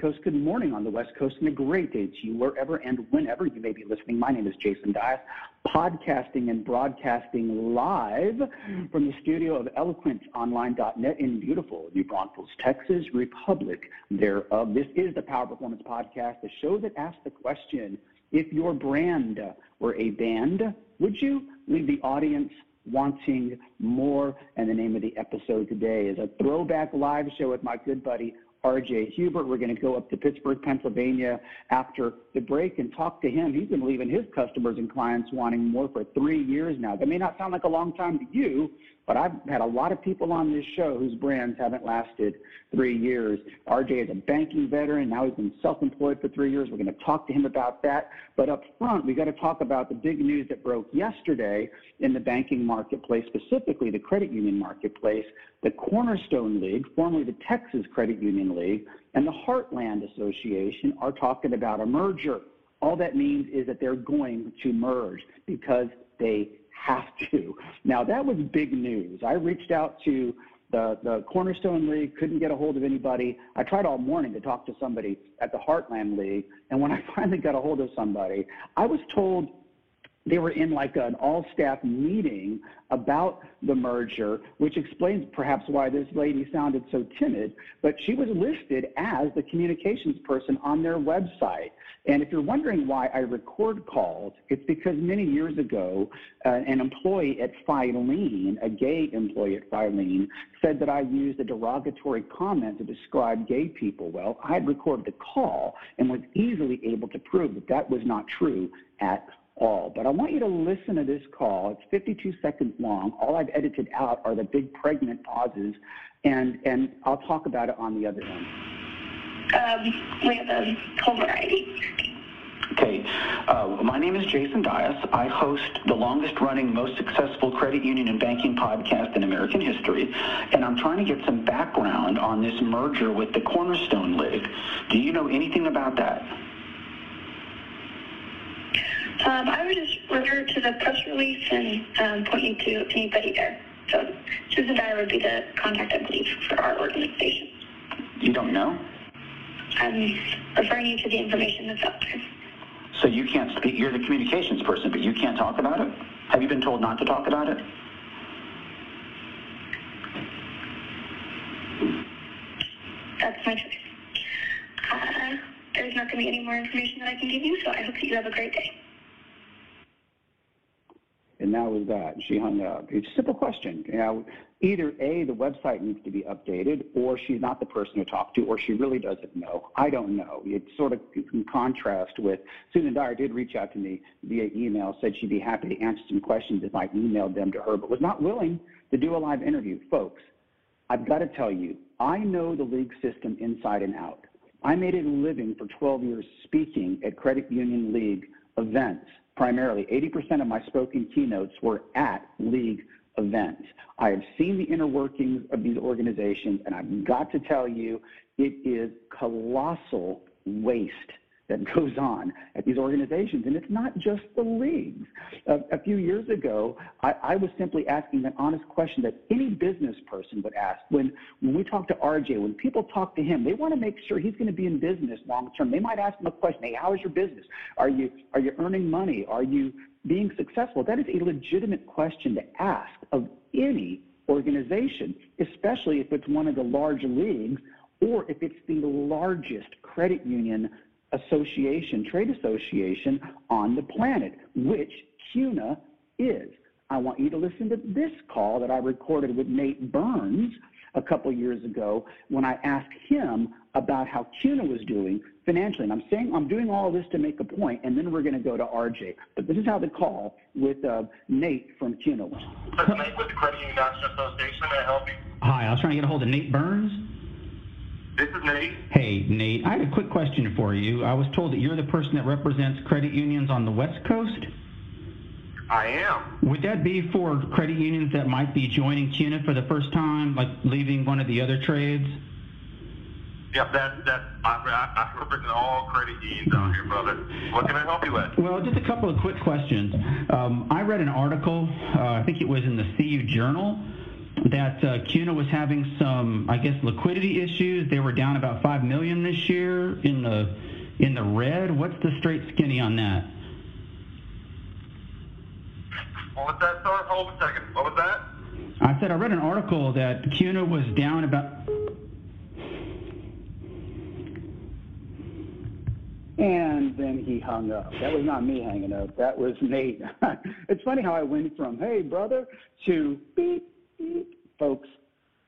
Coast. Good morning on the West Coast, and a great day to you wherever and whenever you may be listening. My name is Jason Dias, podcasting and broadcasting live from the studio of eloquentonline.net in beautiful New Braunfels, Texas, Republic thereof. This is the Power Performance Podcast, the show that asks the question if your brand were a band, would you leave the audience wanting more. And the name of the episode today is a throwback live show with my good buddy RJ Huebert. We're going to go up to Pittsburgh, Pennsylvania after the break and talk to him. He's been leaving his customers and clients wanting more for three years now. That may not sound like a long time to you, but I've had a lot of people on this show whose brands haven't lasted three years. RJ is a banking veteran. Now he's been self-employed for three years. We're going to talk to him about that. But up front, we've got to talk about the big news that broke yesterday in the banking marketplace, specifically the credit union marketplace. The Cornerstone League, formerly the Texas Credit Union League, and the Heartland Association are talking about a merger. All that means is that they're going to merge because they have to. Now, that was big news. I reached out to the, the Cornerstone League, couldn't get a hold of anybody. I tried all morning to talk to somebody at the Heartland League, and when I finally got a hold of somebody, I was told they were in like an all staff meeting about the merger, which explains perhaps why this lady sounded so timid, but she was listed as the communications person on their website. And if you're wondering why I record calls, it's because many years ago, uh, an employee at Filene, a gay employee at Filene, said that I used a derogatory comment to describe gay people. Well, I had recorded the call and was easily able to prove that that was not true at all. But I want you to listen to this call. It's 52 seconds long. All I've edited out are the big pregnant pauses, and, and I'll talk about it on the other end. Um, we have a whole variety. Okay, uh, my name is Jason Dias. I host the longest running, most successful credit union and banking podcast in American history, and I'm trying to get some background on this merger with the Cornerstone League. Do you know anything about that? Um, I would just refer to the press release and um, point you to anybody there. So Susan Dyer would be the contact, I believe, for our organization. You don't know? I'm referring you to the information that's out there. So you can't speak, you're the communications person, but you can't talk about it? Have you been told not to talk about it? That's my choice. Uh, there's not going to be any more information that I can give you, so I hope that you have a great day. And that was that. She hung up. It's a simple question. You know, either A, the website needs to be updated, or she's not the person to talk to, or she really doesn't know. I don't know. It's sort of in contrast with Susan Dyer did reach out to me via email, said she'd be happy to answer some questions if I emailed them to her, but was not willing to do a live interview. Folks, I've got to tell you, I know the league system inside and out. I made a living for 12 years speaking at credit union league events primarily. 80% of my spoken keynotes were at league events. I have seen the inner workings of these organizations, and I've got to tell you, it is colossal waste that goes on at these organizations. And it's not just the leagues. A few years ago, I, I, was simply asking an honest question that any business person would ask. When, when we talk to RJ, when people talk to him, they want to make sure he's going to be in business long term. They might ask him a question, hey, how is your business? Are you, are you earning money? Are you being successful? That is a legitimate question to ask of any organization, especially if it's one of the large leagues or if it's the largest credit union association, trade association on the planet, which CUNA is. I want you to listen to this call that I recorded with Nate Burns a couple years ago when I asked him about how CUNA was doing financially. And I'm saying I'm doing all of this to make a point, and then we're going to go to RJ. But this is how the call with uh, Nate from CUNA went. Nate with the Credit Union National Association. May I help you? Hi, I was trying to get a hold of Nate Burns. This is Nate. Hey, Nate. I had a quick question for you. I was told that you're the person that represents credit unions on the West Coast. I am. Would that be for credit unions that might be joining CUNA for the first time, like leaving one of the other trades? Yep, that that I, I represent all credit unions out here, brother. What can I help you with? Well, just a couple of quick questions. Um, I read an article, uh, I think it was in the CU Journal, that uh, CUNA was having some, I guess, liquidity issues. They were down about five million this year in the in the red. What's the straight skinny on that? What was that, sir? Hold a second. What was that? I said I read an article that CUNA was down about. And then he hung up. That was not me hanging up. That was Nate. it's funny how I went from, hey, brother, to beep, beep. Folks,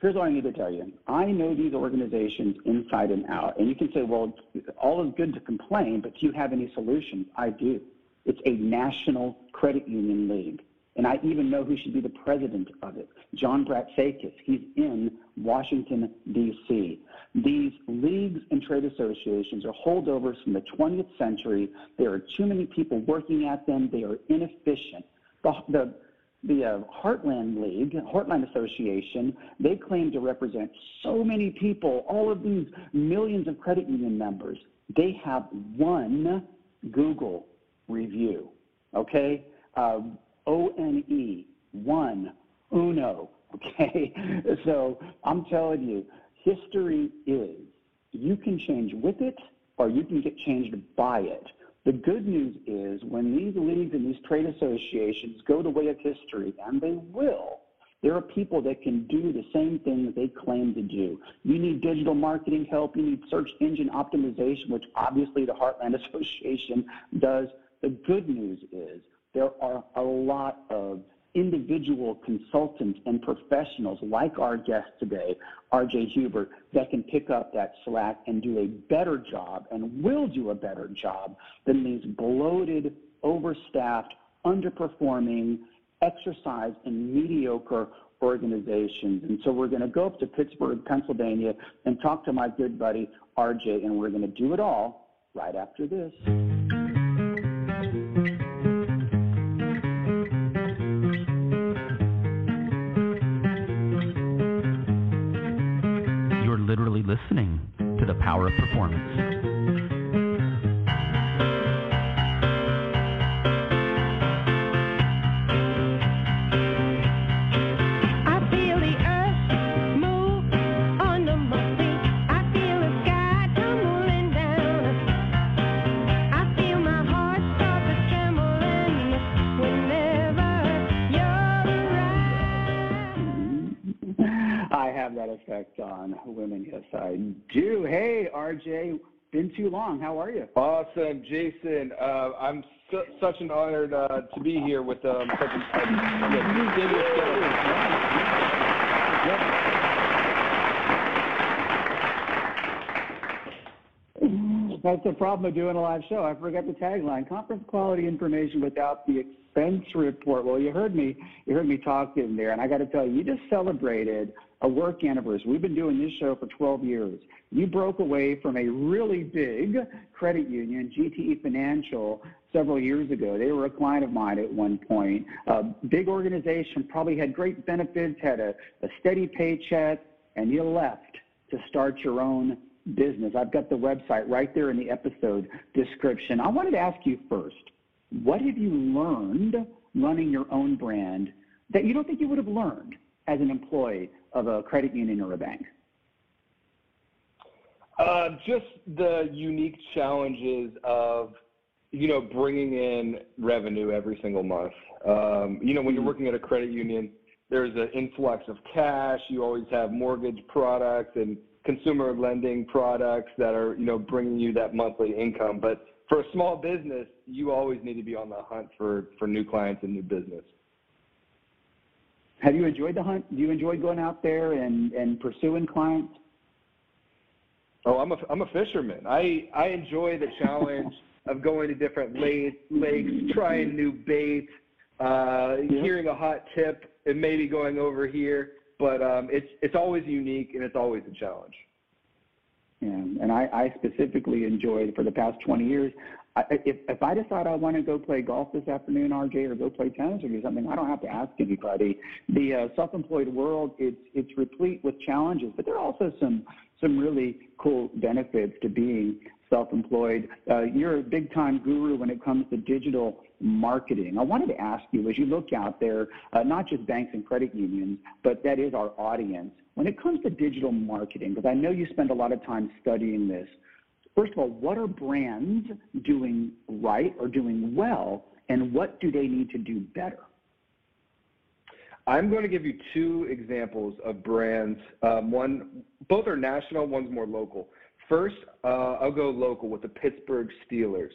here's what I need to tell you. I know these organizations inside and out. And you can say, well, all is good to complain, but do you have any solutions? I do. It's a national credit union league. And I even know who should be the president of it, John Bratsakis. He's in Washington, D.C. These leagues and trade associations are holdovers from the 20th century. There are too many people working at them. They are inefficient. The, the, the uh, Heartland League, Heartland Association, they claim to represent so many people, all of these millions of credit union members. They have one Google review, okay? Uh, O-N-E, one, uno, okay? So I'm telling you, history is you can change with it or you can get changed by it. The good news is when these leagues and these trade associations go the way of history, and they will, there are people that can do the same things they claim to do. You need digital marketing help, you need search engine optimization, which obviously the Heartland Association does. The good news is there are a lot of individual consultants and professionals like our guest today, RJ Huebert, that can pick up that slack and do a better job and will do a better job than these bloated, overstaffed, underperforming, exercise and mediocre organizations. And so we're going to go up to Pittsburgh, Pennsylvania, and talk to my good buddy RJ, and we're going to do it all right after this. RJ, been too long. How are you? Awesome, Jason. Uh, I'm su- such an honor uh, to be here with um, such a That's the problem of doing a live show. I forgot the tagline: conference quality information without the expense report. Well, you heard me. You heard me talking there, and I got to tell you, you just celebrated a work anniversary. We've been doing this show for 12 years. You broke away from a really big credit union, GTE Financial, several years ago. They were a client of mine at one point. A big organization, probably had great benefits, had a, a steady paycheck, and you left to start your own business. I've got the website right there in the episode description. I wanted to ask you first, what have you learned running your own brand that you don't think you would have learned as an employee of a credit union or a bank? Uh, just the unique challenges of, you know, bringing in revenue every single month. Um, you know, when you're mm-hmm. working at a credit union, there's an influx of cash. You always have mortgage products and consumer lending products that are, you know, bringing you that monthly income. But for a small business, you always need to be on the hunt for, for new clients and new business. Have you enjoyed the hunt? Do you enjoy going out there and, and pursuing clients? Oh, I'm a, I'm a fisherman. I, I enjoy the challenge of going to different lakes, lakes trying new baits, uh, yeah. hearing a hot tip, and maybe going over here. But um, it's, it's always unique and it's always a challenge. Yeah, and I, I specifically enjoyed for the past 20 years. If if I decide I want to go play golf this afternoon, RJ, or go play tennis or do something, I don't have to ask anybody. The uh, self-employed world, it's it's replete with challenges, but there are also some some really cool benefits to being self-employed. Uh, you're a big-time guru when it comes to digital marketing. I wanted to ask you, as you look out there, uh, not just banks and credit unions, but that is our audience. When it comes to digital marketing, because I know you spend a lot of time studying this, first of all, what are brands doing right or doing well, and what do they need to do better? I'm going to give you two examples of brands. Um, one, both are national, one's more local. First, uh, I'll go local with the Pittsburgh Steelers.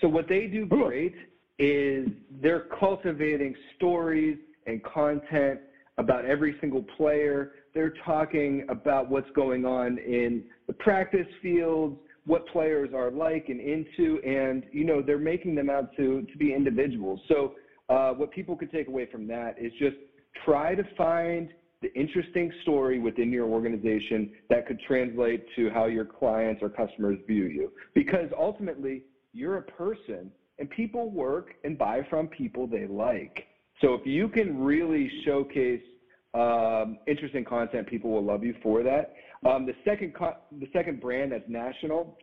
So what they do great is they're cultivating stories and content about every single player. They're talking about what's going on in the practice fields, what players are like and into, and you know they're making them out to to be individuals. So uh, what people could take away from that is just try to find the interesting story within your organization that could translate to how your clients or customers view you. Because ultimately, you're a person and people work and buy from people they like. So if you can really showcase um, interesting content, people will love you for that. Um, the second co- the second brand that's national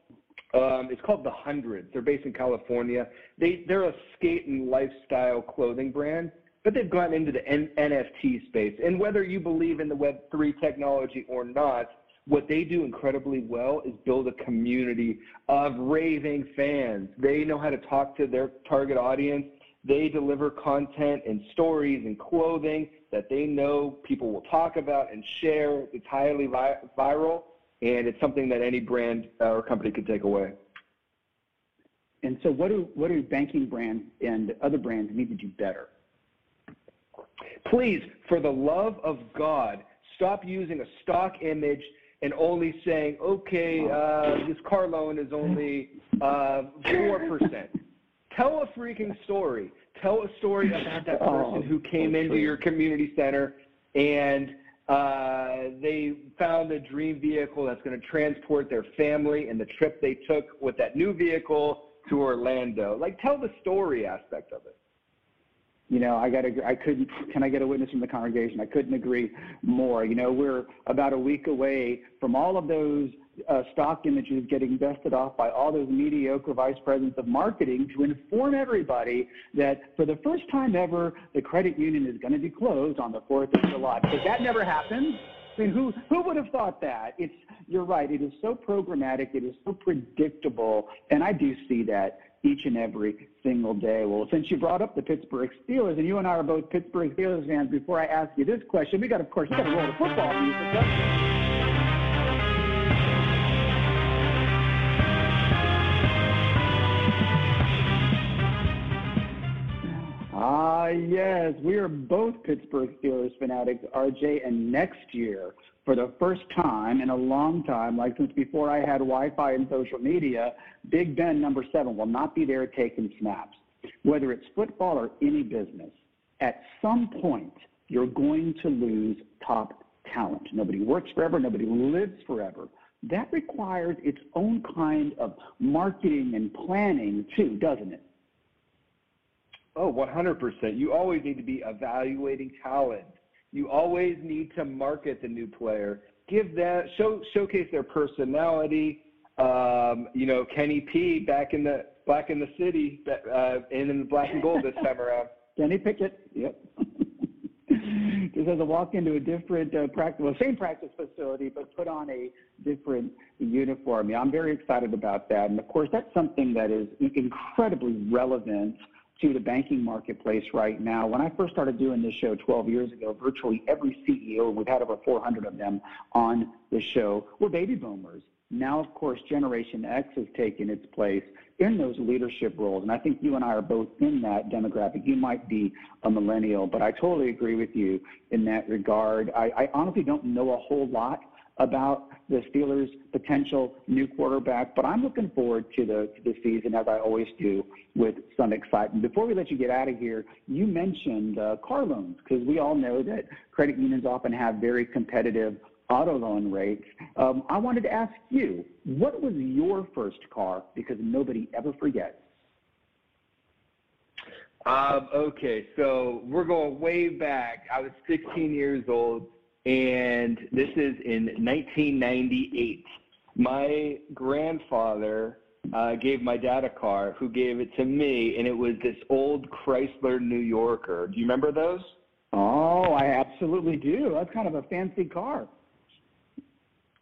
um, it's called the Hundreds. They're based in California. They they're a skate and lifestyle clothing brand but they've gotten into the N- NFT space. And whether you believe in the Web3 technology or not, what they do incredibly well is build a community of raving fans. They know how to talk to their target audience. They deliver content and stories and clothing that they know people will talk about and share. It's highly vi- viral, and it's something that any brand or company could take away. And so, what do what do banking brands and other brands need to do better? Please, for the love of God, stop using a stock image and only saying, okay, uh, this car loan is only uh, 4%. Tell a freaking story. Tell a story about that oh, person who came into your community center and uh, they found a dream vehicle that's going to transport their family and the trip they took with that new vehicle to Orlando. Like, tell the story aspect of it you know, I got to, I couldn't, can I get a witness from the congregation? I couldn't agree more. You know, we're about a week away from all of those uh, stock images getting dusted off by all those mediocre vice presidents of marketing to inform everybody that for the first time ever, the credit union is going to be closed on the 4th of July. Because that never happened. I mean, who, who would have thought that? It's, you're right. It is so programmatic. It is so predictable. And I do see that each and every single day. Well, since you brought up the Pittsburgh Steelers, and you and I are both Pittsburgh Steelers fans, before I ask you this question, we got, of course, we got to roll the football music. Ah, yes, we are both Pittsburgh Steelers fanatics, RJ, and next year for the first time in a long time, like since before I had Wi-Fi and social media, Big Ben number seven will not be there taking snaps. Whether it's football or any business, at some point you're going to lose top talent. Nobody works forever. Nobody lives forever. That requires its own kind of marketing and planning too, doesn't it? Oh, 100%. You always need to be evaluating talent you always need to market the new player, give that show showcase their personality. Um, you know, Kenny P back in the black in the city, uh, and in the black and gold this time around. Kenny Pickett, yep. Just as a walk into a different uh, practice, well, same practice facility, but put on a different uniform. Yeah, I'm very excited about that, and of course, that's something that is incredibly relevant to the banking marketplace right now. When I first started doing this show 12 years ago, virtually every CEO, we've had over 400 of them on the show, were baby boomers. Now, of course, Generation X has taken its place in those leadership roles. And I think you and I are both in that demographic. You might be a millennial, but I totally agree with you in that regard. I, I honestly don't know a whole lot about the Steelers' potential new quarterback, but I'm looking forward to the, to the season as I always do with some excitement. Before we let you get out of here, you mentioned uh, car loans because we all know that credit unions often have very competitive auto loan rates. Um, I wanted to ask you, what was your first car? Because nobody ever forgets. Um, okay, so we're going way back. I was 16 years old and this is in 1998. My grandfather uh, gave my dad a car, who gave it to me, and it was this old Chrysler New Yorker. Do you remember those? Oh, I absolutely do. That's kind of a fancy car.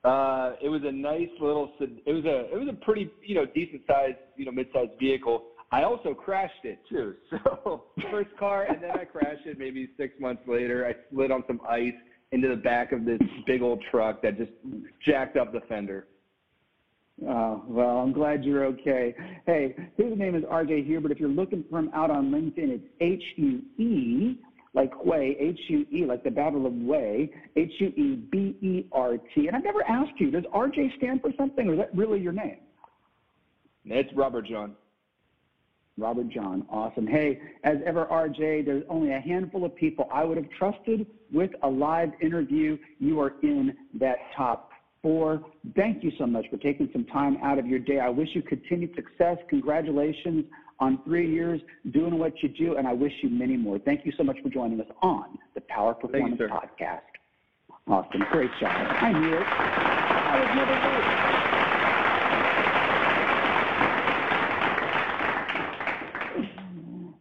Uh, it was a nice little. It was a. It was a pretty, you know, decent sized, you know, mid sized vehicle. I also crashed it too. So first car, and then I crashed it. Maybe six months later, I slid on some ice into the back of this big old truck that just jacked up the fender. Oh, well, I'm glad you're okay. Hey, his name is RJ Huebert. If you're looking for him out on LinkedIn, it's H U E, like Huey, H U E, like the Battle of Hue, H U E B E R T. And I've never asked you, does RJ stand for something, or is that really your name? It's Robert John. Robert John, awesome. Hey, as ever, RJ, there's only a handful of people I would have trusted with a live interview. You are in that top four. Thank you so much for taking some time out of your day. I wish you continued success. Congratulations on three years doing what you do, and I wish you many more. Thank you so much for joining us on the Power Performance you, Podcast. Awesome. Great job. I knew it. I was never late.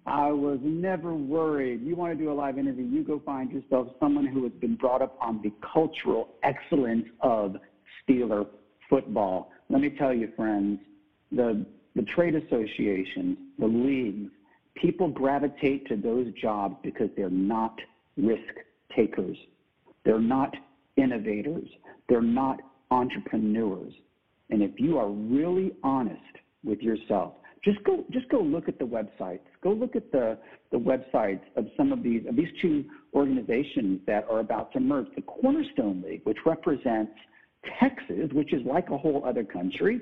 I was never worried. You want to do a live interview, you go find yourself someone who has been brought up on the cultural excellence of Steeler football. Let me tell you, friends, the, the trade associations, the leagues, people gravitate to those jobs because they're not risk takers. They're not innovators. They're not entrepreneurs. And if you are really honest with yourself, just go just go look at the websites. Go look at the, the websites of some of these of these two organizations that are about to merge. The Cornerstone League, which represents Texas, which is like a whole other country,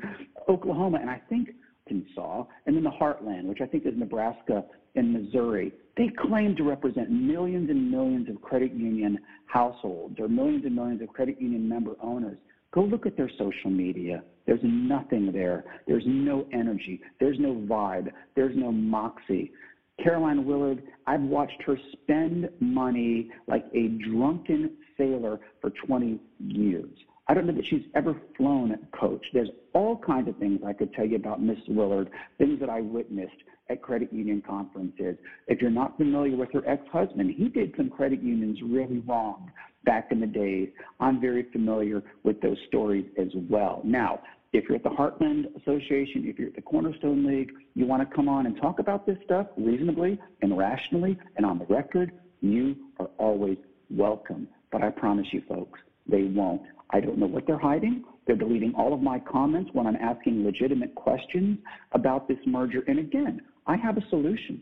Oklahoma, and I think Arkansas, and then the Heartland, which I think is Nebraska and Missouri. They claim to represent millions and millions of credit union households or millions and millions of credit union member owners. Go look at their social media. There's nothing there. There's no energy. There's no vibe. There's no moxie. Caroline Willard, I've watched her spend money like a drunken sailor for 20 years. I don't know that she's ever flown coach. There's all kinds of things I could tell you about Miss Willard, things that I witnessed at credit union conferences. If you're not familiar with her ex-husband, he did some credit unions really wrong back in the days. I'm very familiar with those stories as well. Now, if you're at the Heartland Association, if you're at the Cornerstone League, you want to come on and talk about this stuff reasonably and rationally and on the record, you are always welcome. But I promise you, folks, they won't. I don't know what they're hiding. They're deleting all of my comments when I'm asking legitimate questions about this merger. And again, I have a solution.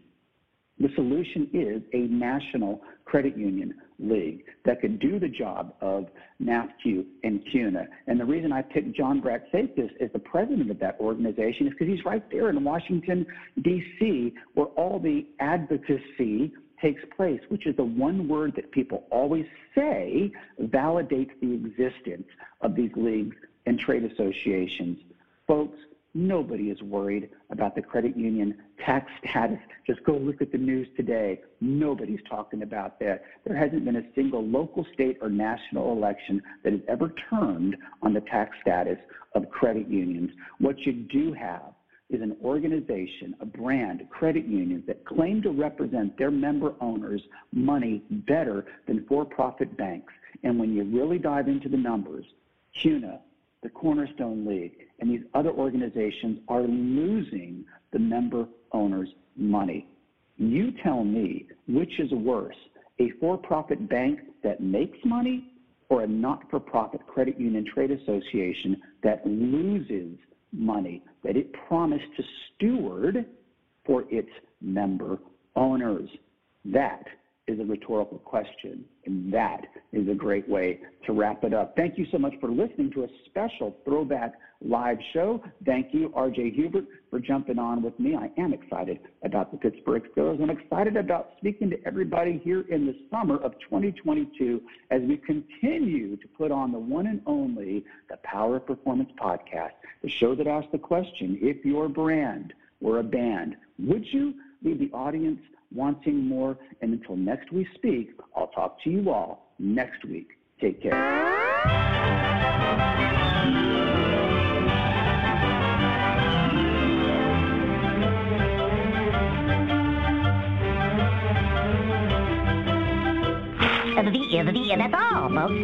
The solution is a national credit union league that could do the job of NAFCU and CUNA. And the reason I picked John Bratsakis as the president of that organization is because he's right there in Washington, D.C., where all the advocacy takes place, which is the one word that people always say validates the existence of these leagues and trade associations. Folks, Nobody is worried about the credit union tax status. Just go look at the news today. Nobody's talking about that. There hasn't been a single local, state, or national election that has ever turned on the tax status of credit unions. What you do have is an organization, a brand, credit unions that claim to represent their member owners' money better than for profit banks. And when you really dive into the numbers, CUNA, the Cornerstone League, and these other organizations are losing the member owners' money. You tell me which is worse, a for-profit bank that makes money or a not-for-profit credit union trade association that loses money that it promised to steward for its member owners. That is a rhetorical question, and that is a great way to wrap it up. Thank you so much for listening to a special throwback live show. Thank you, RJ Huebert, for jumping on with me. I am excited about the Pittsburgh Steelers. I'm excited about speaking to everybody here in the summer of 2022 as we continue to put on the one and only the Power of Performance podcast, the show that asks the question if your brand were a band, would you leave the audience wanting more. And until next we speak, I'll talk to you all next week. Take care. the, that's all, folks.